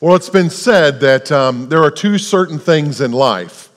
Well, it's been said that um, there are two certain things in life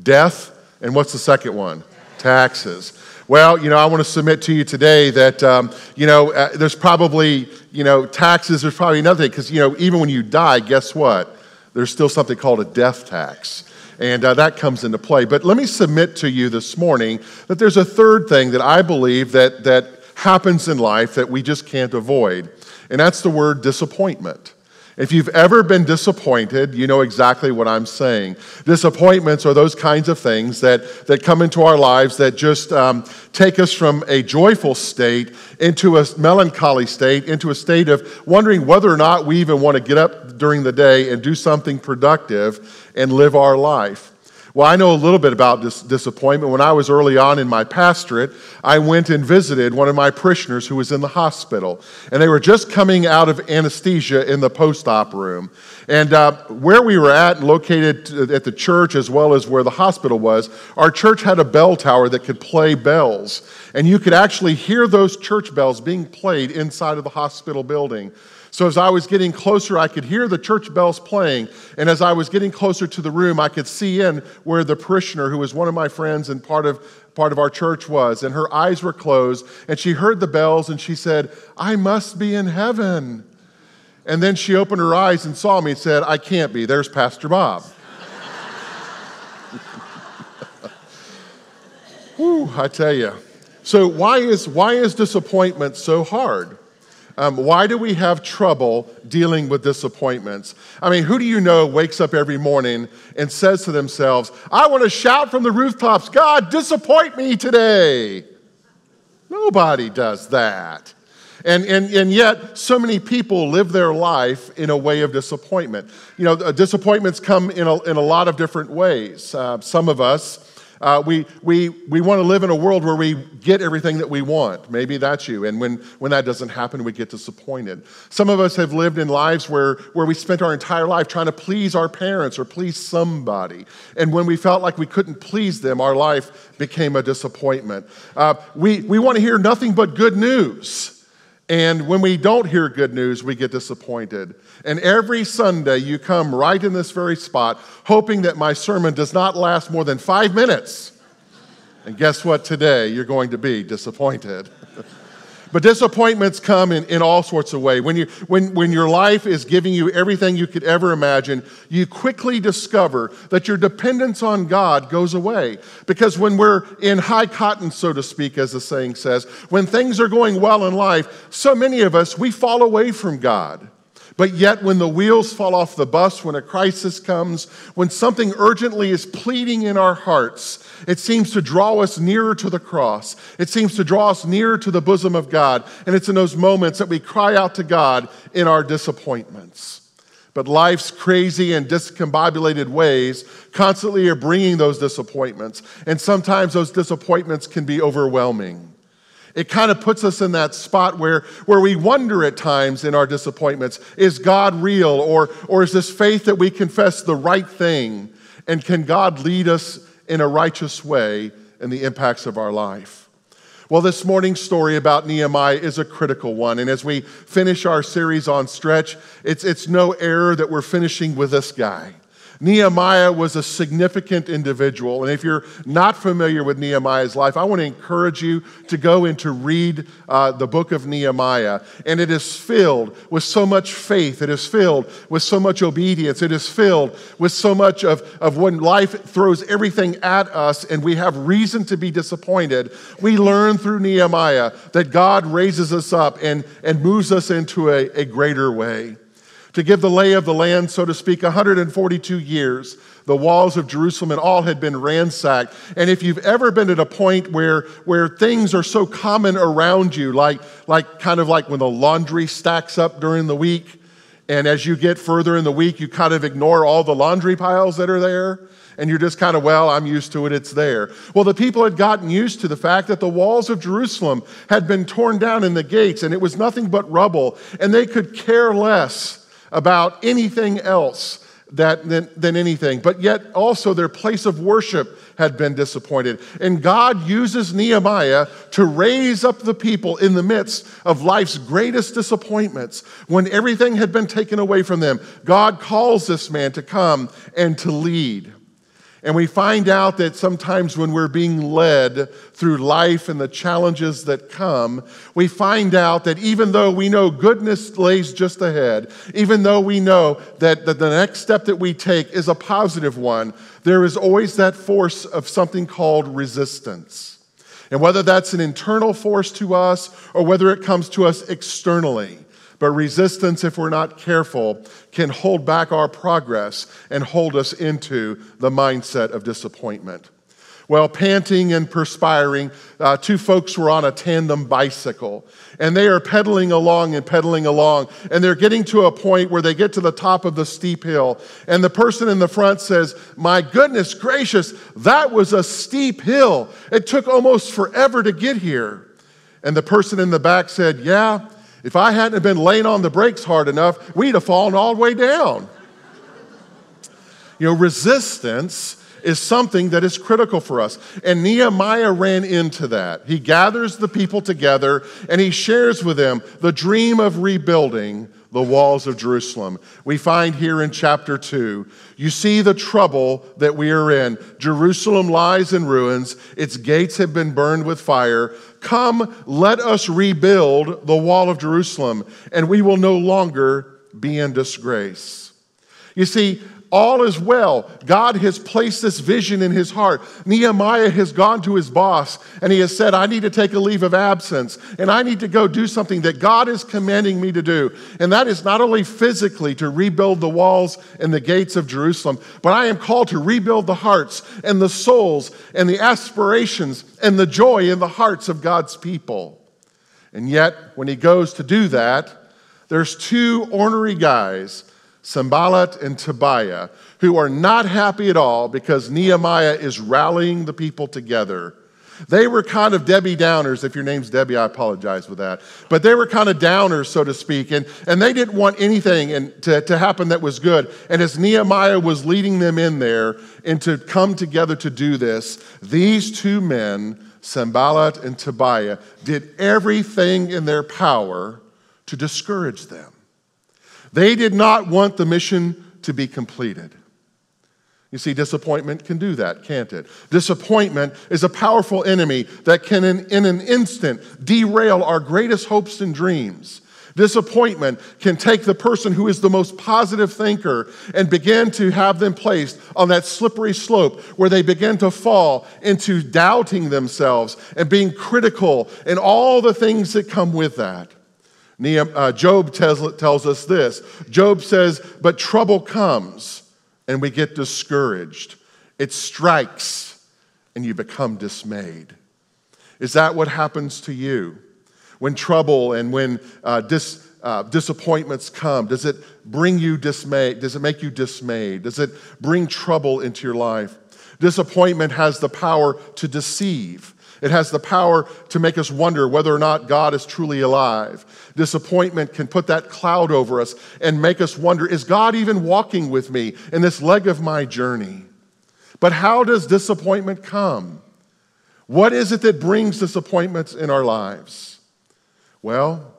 death, and what's the second one? Taxes. Well, you know, I want to submit to you today that, um, you know, uh, there's probably, you know, taxes, there's probably another thing, because, you know, even when you die, guess what? There's still something called a death tax. And uh, that comes into play. But let me submit to you this morning that there's a third thing that I believe that, that happens in life that we just can't avoid, and that's the word disappointment. If you've ever been disappointed, you know exactly what I'm saying. Disappointments are those kinds of things that, that come into our lives that just um, take us from a joyful state into a melancholy state, into a state of wondering whether or not we even want to get up during the day and do something productive and live our life. Well, I know a little bit about this disappointment. When I was early on in my pastorate, I went and visited one of my parishioners who was in the hospital. And they were just coming out of anesthesia in the post op room. And uh, where we were at, located at the church as well as where the hospital was, our church had a bell tower that could play bells. And you could actually hear those church bells being played inside of the hospital building. So as I was getting closer, I could hear the church bells playing. And as I was getting closer to the room, I could see in where the parishioner, who was one of my friends and part of, part of our church, was. And her eyes were closed. And she heard the bells and she said, I must be in heaven. And then she opened her eyes and saw me and said, I can't be. There's Pastor Bob. Whew, I tell you. So, why is, why is disappointment so hard? Um, why do we have trouble dealing with disappointments? I mean, who do you know wakes up every morning and says to themselves, I want to shout from the rooftops, God, disappoint me today? Nobody does that. And, and, and yet, so many people live their life in a way of disappointment. You know, uh, disappointments come in a, in a lot of different ways. Uh, some of us, uh, we we, we want to live in a world where we get everything that we want. Maybe that's you. And when, when that doesn't happen, we get disappointed. Some of us have lived in lives where, where we spent our entire life trying to please our parents or please somebody. And when we felt like we couldn't please them, our life became a disappointment. Uh, we, we want to hear nothing but good news. And when we don't hear good news, we get disappointed. And every Sunday, you come right in this very spot, hoping that my sermon does not last more than five minutes. And guess what? Today, you're going to be disappointed. But disappointments come in, in all sorts of ways. When, you, when, when your life is giving you everything you could ever imagine, you quickly discover that your dependence on God goes away. Because when we're in high cotton, so to speak, as the saying says, when things are going well in life, so many of us, we fall away from God. But yet, when the wheels fall off the bus, when a crisis comes, when something urgently is pleading in our hearts, it seems to draw us nearer to the cross. It seems to draw us nearer to the bosom of God. And it's in those moments that we cry out to God in our disappointments. But life's crazy and discombobulated ways constantly are bringing those disappointments. And sometimes those disappointments can be overwhelming. It kind of puts us in that spot where, where we wonder at times in our disappointments is God real? Or, or is this faith that we confess the right thing? And can God lead us in a righteous way in the impacts of our life? Well, this morning's story about Nehemiah is a critical one. And as we finish our series on stretch, it's, it's no error that we're finishing with this guy. Nehemiah was a significant individual. And if you're not familiar with Nehemiah's life, I want to encourage you to go and to read uh, the book of Nehemiah. And it is filled with so much faith, it is filled with so much obedience, it is filled with so much of, of when life throws everything at us and we have reason to be disappointed. We learn through Nehemiah that God raises us up and, and moves us into a, a greater way to give the lay of the land, so to speak, 142 years. The walls of Jerusalem and all had been ransacked. And if you've ever been at a point where, where things are so common around you, like, like kind of like when the laundry stacks up during the week, and as you get further in the week, you kind of ignore all the laundry piles that are there, and you're just kind of, well, I'm used to it, it's there. Well, the people had gotten used to the fact that the walls of Jerusalem had been torn down in the gates, and it was nothing but rubble, and they could care less about anything else that than, than anything, but yet also their place of worship had been disappointed. And God uses Nehemiah to raise up the people in the midst of life's greatest disappointments when everything had been taken away from them. God calls this man to come and to lead. And we find out that sometimes when we're being led through life and the challenges that come, we find out that even though we know goodness lays just ahead, even though we know that, that the next step that we take is a positive one, there is always that force of something called resistance. And whether that's an internal force to us or whether it comes to us externally, but resistance, if we're not careful, can hold back our progress and hold us into the mindset of disappointment. Well, panting and perspiring, uh, two folks were on a tandem bicycle, and they are pedaling along and pedaling along, and they're getting to a point where they get to the top of the steep hill, and the person in the front says, My goodness gracious, that was a steep hill. It took almost forever to get here. And the person in the back said, Yeah, if I hadn't been laying on the brakes hard enough, we'd have fallen all the way down. You know, resistance is something that is critical for us. And Nehemiah ran into that. He gathers the people together and he shares with them the dream of rebuilding the walls of Jerusalem. We find here in chapter 2, you see the trouble that we are in. Jerusalem lies in ruins, its gates have been burned with fire. Come, let us rebuild the wall of Jerusalem, and we will no longer be in disgrace. You see, all is well. God has placed this vision in his heart. Nehemiah has gone to his boss and he has said, I need to take a leave of absence and I need to go do something that God is commanding me to do. And that is not only physically to rebuild the walls and the gates of Jerusalem, but I am called to rebuild the hearts and the souls and the aspirations and the joy in the hearts of God's people. And yet, when he goes to do that, there's two ornery guys Sanballat and Tobiah, who are not happy at all because Nehemiah is rallying the people together. They were kind of Debbie Downers. If your name's Debbie, I apologize for that. But they were kind of downers, so to speak, and, and they didn't want anything and to, to happen that was good. And as Nehemiah was leading them in there and to come together to do this, these two men, Sanballat and Tobiah, did everything in their power to discourage them. They did not want the mission to be completed. You see, disappointment can do that, can't it? Disappointment is a powerful enemy that can, in, in, an instant, derail our greatest hopes and dreams. Disappointment can take the person who is the most positive thinker and begin to have them placed on that slippery slope where they begin to fall into doubting themselves and being critical and all the things that come with that. Uh, Job tells, us this Job says, But trouble comes and we get discouraged. It strikes and you become dismayed. Is that what happens to you? When trouble and when uh, dis, uh, disappointments come, does it bring you dismay? Does it make you dismayed? Does it bring trouble into your life? Disappointment has the power to deceive. It has the power to make us wonder whether or not God is truly alive. Disappointment can put that cloud over us and make us wonder is God even walking with me in this leg of my journey? But how does disappointment come? What is it that brings disappointments in our lives? Well,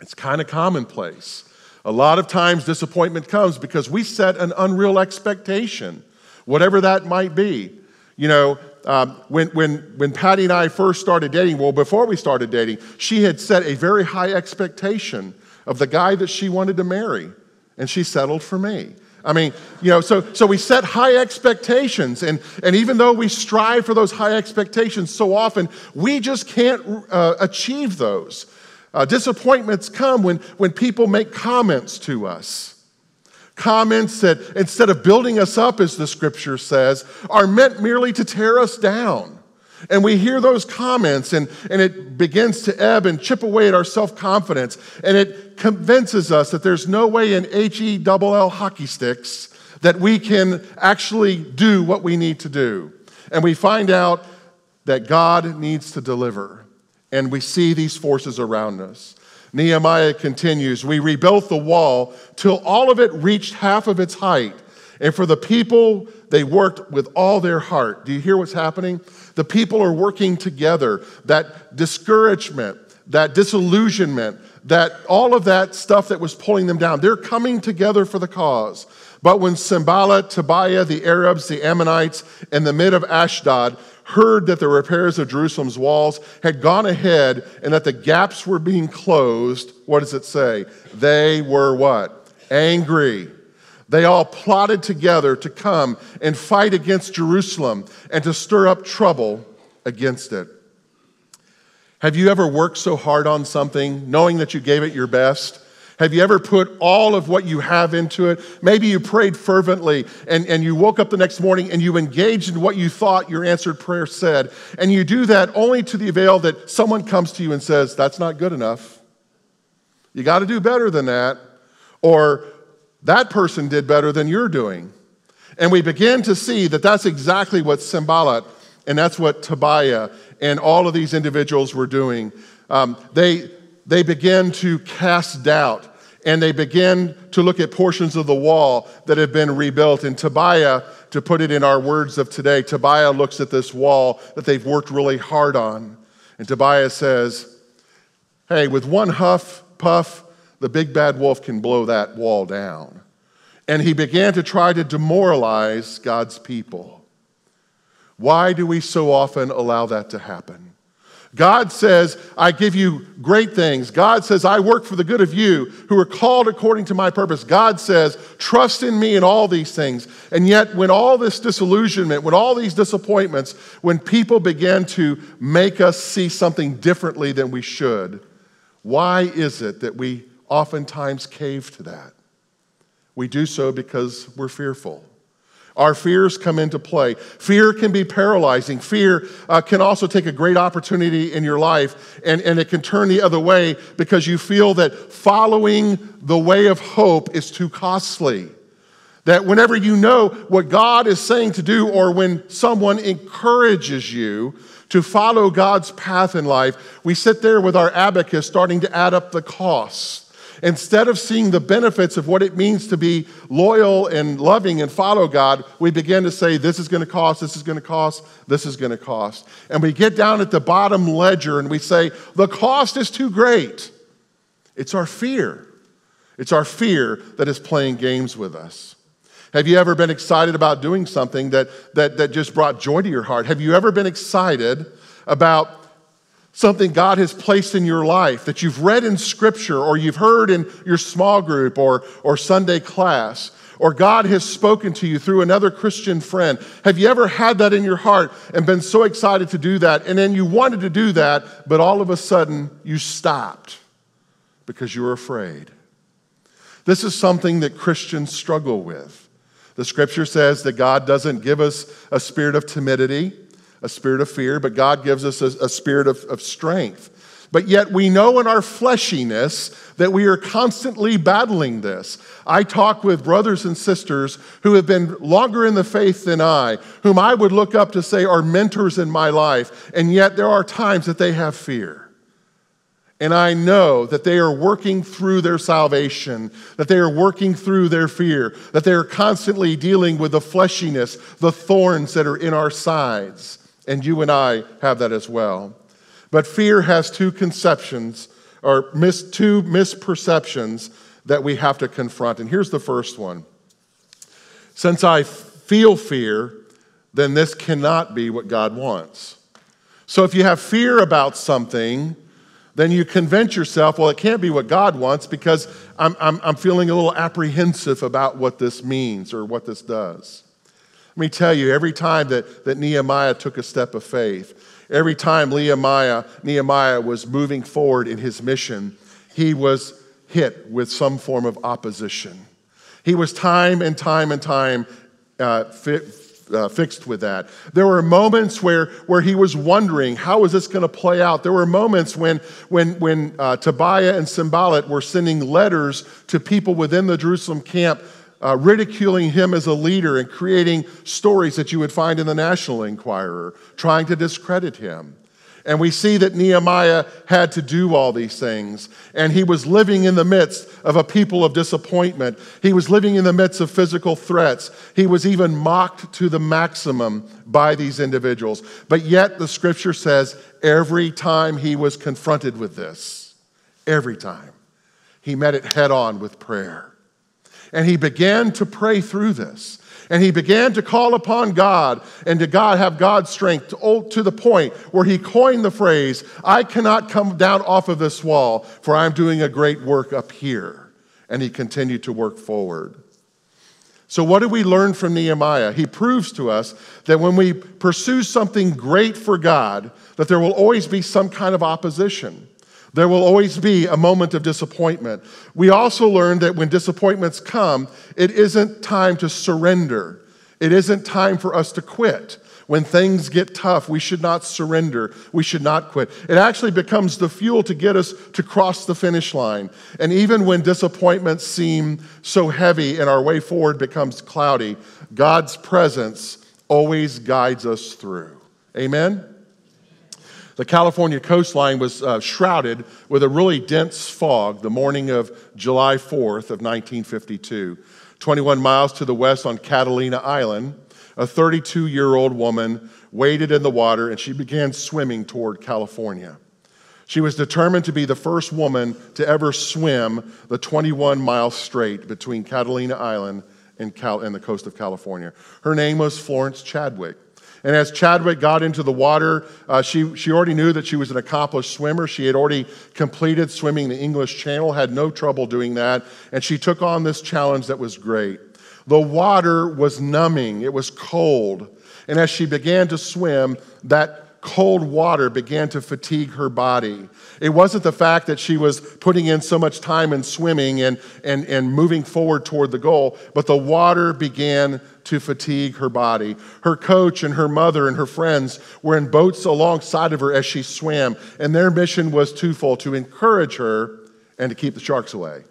it's kind of commonplace. A lot of times, disappointment comes because we set an unreal expectation, whatever that might be. You know, um, when, when, when Patty and I first started dating, well, before we started dating, she had set a very high expectation of the guy that she wanted to marry, and she settled for me. I mean, you know, so, so we set high expectations, and, and even though we strive for those high expectations so often, we just can't uh, achieve those. Uh, disappointments come when, when people make comments to us comments that, instead of building us up, as the scripture says, are meant merely to tear us down. And we hear those comments, and, and it begins to ebb and chip away at our self confidence. And it convinces us that there's no way in H E double L hockey sticks that we can actually do what we need to do. And we find out that God needs to deliver. And we see these forces around us. Nehemiah continues, We rebuilt the wall till all of it reached half of its height. And for the people, they worked with all their heart. Do you hear what's happening? The people are working together. That discouragement, that disillusionment, that all of that stuff that was pulling them down, they're coming together for the cause. But when Sanballat, Tobiah, the Arabs, the Ammonites, and the mid of Ashdod heard that the repairs of Jerusalem's walls had gone ahead and that the gaps were being closed, what does it say? They were what? Angry. They all plotted together to come and fight against Jerusalem and to stir up trouble against it. Have you ever worked so hard on something knowing that you gave it your best? Have you ever put all of what you have into it? Maybe you prayed fervently and, and you woke up the next morning and you engaged in what you thought your answered prayer said. And you do that only to the avail that someone comes to you and says, That's not good enough. You got to do better than that. Or that person did better than you're doing. And we begin to see that that's exactly what Sanballat and that's what Tobiah and all of these individuals were doing. Um, they, they begin to cast doubt and they begin to look at portions of the wall that have been rebuilt. And Tobiah, to put it in our words of today, Tobiah looks at this wall that they've worked really hard on. And Tobiah says, Hey, with one huff, puff, the big bad wolf can blow that wall down. And he began to try to demoralize God's people. Why do we so often allow that to happen? God says, I give you great things. God says, I work for the good of you who are called according to my purpose. God says, trust in me in all these things. And yet, when all this disillusionment, when all these disappointments, when people begin to make us see something differently than we should, why is it that we oftentimes cave to that? We do so because we're fearful. Our fears come into play. Fear can be paralyzing. Fear uh, can also take a great opportunity in your life, and, and it can turn the other way because you feel that following the way of hope is too costly. That whenever you know what God is saying to do, or when someone encourages you to follow God's path in life, we sit there with our abacus starting to add up the costs Instead of seeing the benefits of what it means to be loyal and loving and follow God, we begin to say, this is going to cost, this is going to cost, this is going to cost. And we get down at the bottom ledger and we say, the cost is too great. It's our fear. It's our fear that is playing games with us. Have you ever been excited about doing something that, that, that just brought joy to your heart? Have you ever been excited about something God has placed in your life that you've read in Scripture or you've heard in your small group or, or Sunday class, or God has spoken to you through another Christian friend. Have you ever had that in your heart and been so excited to do that? And then you wanted to do that, but all of a sudden you stopped because you were afraid. This is something that Christians struggle with. The scripture says that God doesn't give us a spirit of timidity a spirit of fear, but God gives us a, a spirit of, of strength. But yet we know in our fleshiness that we are constantly battling this. I talk with brothers and sisters who have been longer in the faith than I, whom I would look up to say are mentors in my life, and yet there are times that they have fear. And I know that they are working through their salvation, that they are working through their fear, that they are constantly dealing with the fleshiness, the thorns that are in our sides. And you and I have that as well. But fear has two conceptions, or mis- two misperceptions that we have to confront. And here's the first one Since I feel fear, then this cannot be what God wants. So if you have fear about something, then you convince yourself, well, it can't be what God wants because I'm, I'm, I'm feeling a little apprehensive about what this means or what this does. Me tell you, every time that, that Nehemiah took a step of faith, every time Nehemiah, Nehemiah was moving forward in his mission, he was hit with some form of opposition. He was time and time and time uh, fi- uh, fixed with that. There were moments where, where he was wondering, how is this going to play out? There were moments when, when, when uh, Tobiah and Sanballat were sending letters to people within the Jerusalem camp uh, ridiculing him as a leader and creating stories that you would find in the National Enquirer, trying to discredit him. And we see that Nehemiah had to do all these things. And he was living in the midst of a people of disappointment. He was living in the midst of physical threats. He was even mocked to the maximum by these individuals. But yet, the scripture says every time he was confronted with this, every time, he met it head on with prayer. And he began to pray through this. And he began to call upon God and to God have God's strength to, to the point where he coined the phrase, I cannot come down off of this wall, for I'm doing a great work up here. And he continued to work forward. So, what do we learn from Nehemiah? He proves to us that when we pursue something great for God, that there will always be some kind of opposition. There will always be a moment of disappointment. We also learn that when disappointments come, it isn't time to surrender. It isn't time for us to quit. When things get tough, we should not surrender. We should not quit. It actually becomes the fuel to get us to cross the finish line. And even when disappointments seem so heavy and our way forward becomes cloudy, God's presence always guides us through. Amen? The California coastline was uh, shrouded with a really dense fog the morning of July 4th of 1952. 21 miles to the west on Catalina Island, a 32 year old woman waded in the water and she began swimming toward California. She was determined to be the first woman to ever swim the 21 mile strait between Catalina Island and, Cal- and the coast of California. Her name was Florence Chadwick. And as Chadwick got into the water, uh, she, she already knew that she was an accomplished swimmer. She had already completed swimming the English Channel, had no trouble doing that. And she took on this challenge that was great. The water was numbing, it was cold. And as she began to swim, that cold water began to fatigue her body. It wasn't the fact that she was putting in so much time in swimming and, and, and moving forward toward the goal, but the water began to fatigue her body. Her coach and her mother and her friends were in boats alongside of her as she swam, and their mission was twofold to encourage her and to keep the sharks away.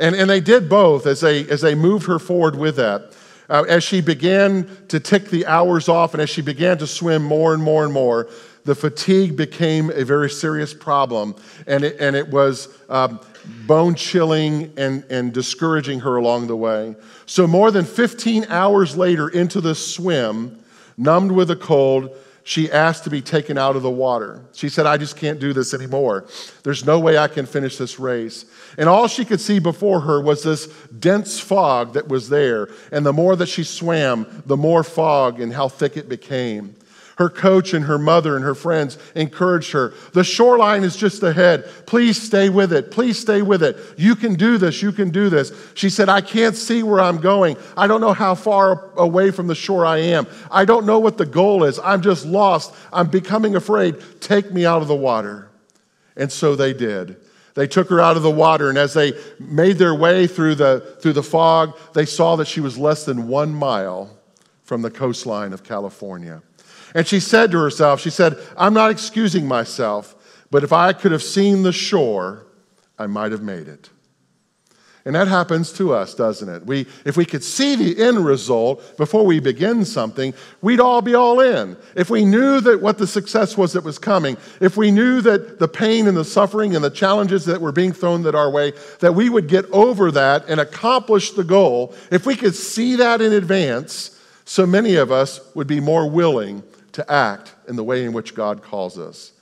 And, and they did both as they, as they moved her forward with that. Uh, as she began to tick the hours off and as she began to swim more and more and more, the fatigue became a very serious problem. And it, and it was um, bone chilling and, and discouraging her along the way. So, more than 15 hours later into the swim, numbed with a cold, she asked to be taken out of the water. She said, I just can't do this anymore. There's no way I can finish this race. And all she could see before her was this dense fog that was there. And the more that she swam, the more fog and how thick it became. Her coach and her mother and her friends encouraged her. The shoreline is just ahead. Please stay with it. Please stay with it. You can do this. You can do this. She said, I can't see where I'm going. I don't know how far away from the shore I am. I don't know what the goal is. I'm just lost. I'm becoming afraid. Take me out of the water. And so they did. They took her out of the water, and as they made their way through the, through the fog, they saw that she was less than one mile from the coastline of California. And she said to herself, She said, I'm not excusing myself, but if I could have seen the shore, I might have made it. And that happens to us, doesn't it? We, if we could see the end result before we begin something, we'd all be all in. If we knew that what the success was that was coming, if we knew that the pain and the suffering and the challenges that were being thrown that our way, that we would get over that and accomplish the goal, if we could see that in advance, so many of us would be more willing to act in the way in which God calls us.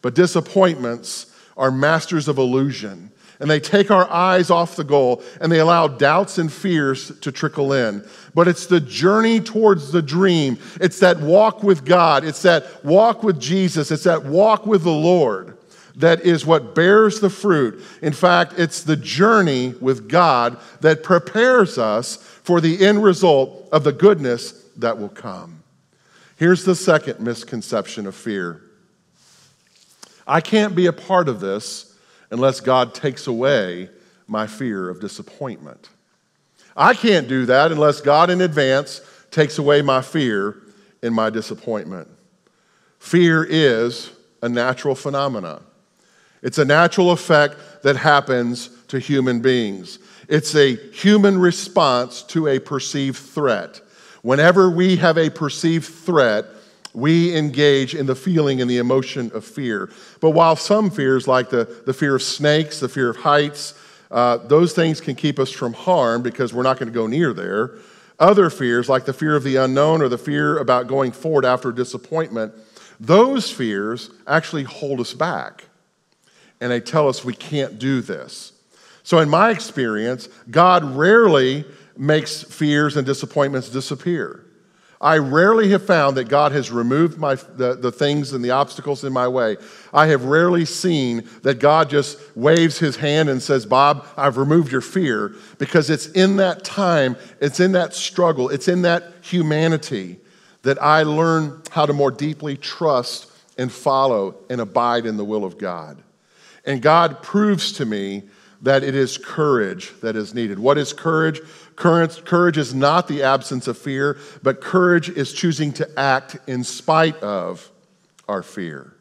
But disappointments are masters of illusion, and they take our eyes off the goal and they allow doubts and fears to trickle in. But it's the journey towards the dream, it's that walk with God, it's that walk with Jesus, it's that walk with the Lord that is what bears the fruit. In fact, it's the journey with God that prepares us for the end result of the goodness that will come. Here's the second misconception of fear I can't be a part of this unless God takes away my fear of disappointment. I can't do that unless God in advance takes away my fear in my disappointment. Fear is a natural phenomenon. It's a natural effect that happens to human beings. It's a human response to a perceived threat. Whenever we have a perceived threat, we engage in the feeling and the emotion of fear. But while some fears, like the, the fear of snakes, the fear of heights, uh, those things can keep us from harm because we're not going to go near there. Other fears, like the fear of the unknown or the fear about going forward after disappointment, those fears actually hold us back. And they tell us we can't do this. So, in my experience, God rarely makes fears and disappointments disappear. I rarely have found that God has removed my, the, the things and the obstacles in my way. I have rarely seen that God just waves his hand and says, Bob, I've removed your fear, because it's in that time, it's in that struggle, it's in that humanity that I learn how to more deeply trust and follow and abide in the will of God. And God proves to me that it is courage that is needed. What is courage? Courage, courage is not the absence of fear, but courage is choosing to act in spite of our fear.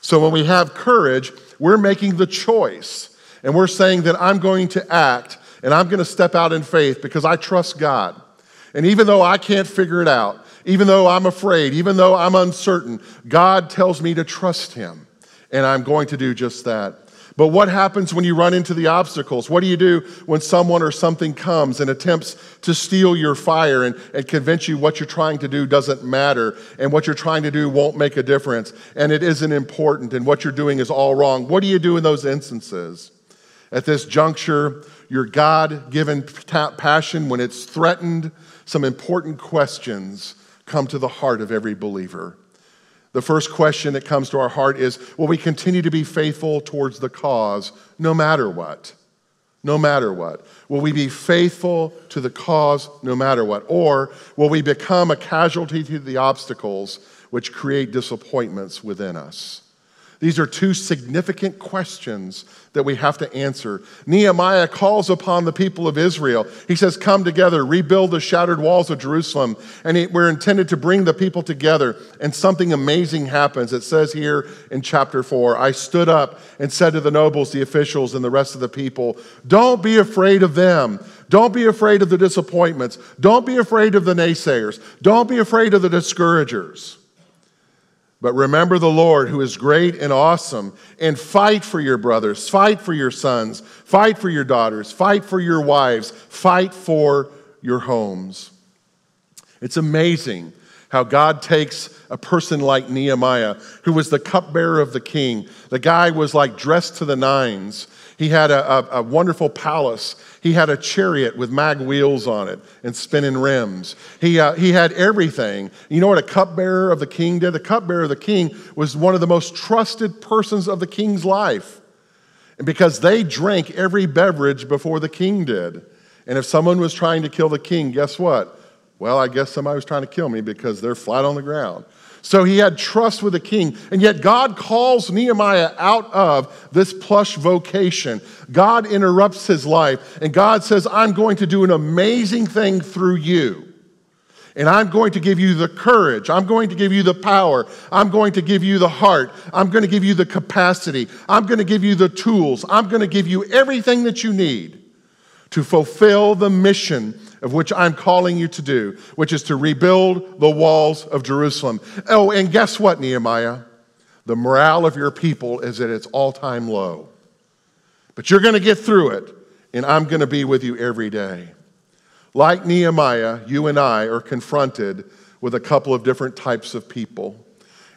So when we have courage, we're making the choice and we're saying that I'm going to act and I'm going to step out in faith because I trust God. And even though I can't figure it out, even though I'm afraid, even though I'm uncertain, God tells me to trust Him. And I'm going to do just that. But what happens when you run into the obstacles? What do you do when someone or something comes and attempts to steal your fire and, and convince you what you're trying to do doesn't matter and what you're trying to do won't make a difference and it isn't important and what you're doing is all wrong? What do you do in those instances? At this juncture, your God given passion, when it's threatened, some important questions come to the heart of every believer. The first question that comes to our heart is Will we continue to be faithful towards the cause no matter what? No matter what. Will we be faithful to the cause no matter what? Or will we become a casualty to the obstacles which create disappointments within us? These are two significant questions that we have to answer. Nehemiah calls upon the people of Israel. He says, Come together, rebuild the shattered walls of Jerusalem. And we're intended to bring the people together. And something amazing happens. It says here in chapter 4 I stood up and said to the nobles, the officials, and the rest of the people, Don't be afraid of them. Don't be afraid of the disappointments. Don't be afraid of the naysayers. Don't be afraid of the discouragers. But remember the Lord who is great and awesome, and fight for your brothers, fight for your sons, fight for your daughters, fight for your wives, fight for your homes. It's amazing how God takes a person like Nehemiah, who was the cupbearer of the king. The guy was like dressed to the nines. He had a, a, a, wonderful palace. He had a chariot with mag wheels on it and spinning rims. He, uh, he had everything. You know what a cupbearer of the king did? The cupbearer of the king was one of the most trusted persons of the king's life. And because they drank every beverage before the king did. And if someone was trying to kill the king, guess what? Well, I guess somebody was trying to kill me because they're flat on the ground. So he had trust with the king. And yet God calls Nehemiah out of this plush vocation. God interrupts his life, and God says, I'm going to do an amazing thing through you. And I'm going to give you the courage. I'm going to give you the power. I'm going to give you the heart. I'm going to give you the capacity. I'm going to give you the tools. I'm going to give you everything that you need to fulfill the mission of which I'm calling you to do, which is to rebuild the walls of Jerusalem. Oh, and guess what, Nehemiah? The morale of your people is at its all time low. But you're going to get through it, and I'm going to be with you every day. Like Nehemiah, you and I are confronted with a couple of different types of people.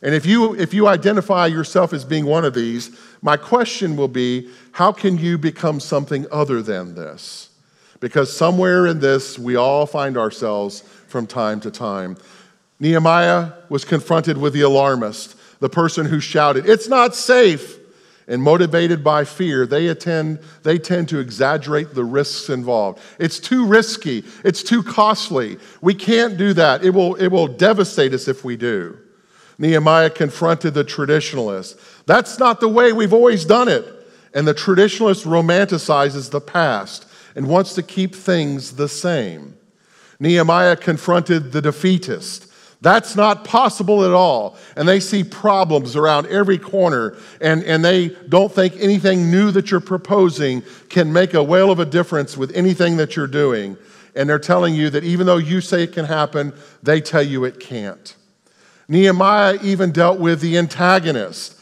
And if you, if you identify yourself as being one of these, my question will be how can you become something other than this? Because somewhere in this we all find ourselves from time to time. Nehemiah was confronted with the alarmist, the person who shouted, It's not safe. And motivated by fear, they, attend, they tend to exaggerate the risks involved. It's too risky, it's too costly. We can't do that. It will, it will devastate us if we do. Nehemiah confronted the traditionalist. That's not the way we've always done it. And the traditionalist romanticizes the past and wants to keep things the same. Nehemiah confronted the defeatist. That's not possible at all. And they see problems around every corner, and, and they don't think anything new that you're proposing can make a whale of a difference with anything that you're doing. And they're telling you that even though you say it can happen, they tell you it can't. Nehemiah even dealt with the antagonist.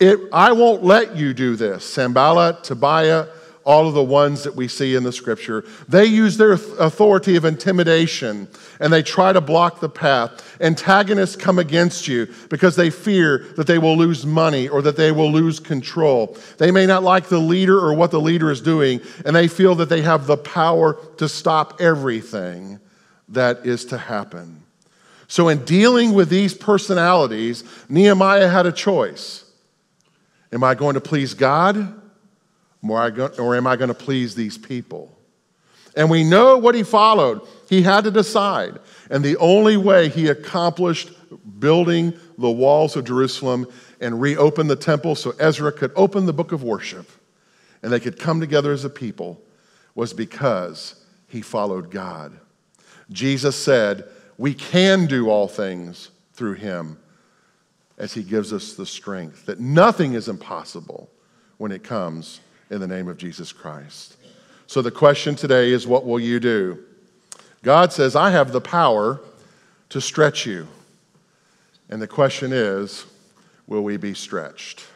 It, I won't let you do this. Sanballat, Tobiah, all of the ones that we see in the scripture. They use their authority of intimidation and they try to block the path. Antagonists come against you because they fear that they will lose money or that they will lose control. They may not like the leader or what the leader is doing, and they feel that they have the power to stop everything that is to happen. So, in dealing with these personalities, Nehemiah had a choice. Am I going to please God? Or am I going to please these people? And we know what he followed. He had to decide. And the only way he accomplished building the walls of Jerusalem and reopened the temple so Ezra could open the book of worship and they could come together as a people was because he followed God. Jesus said, We can do all things through him as he gives us the strength, that nothing is impossible when it comes in the name of Jesus Christ. So the question today is what will you do? God says, I have the power to stretch you. And the question is, will we be stretched?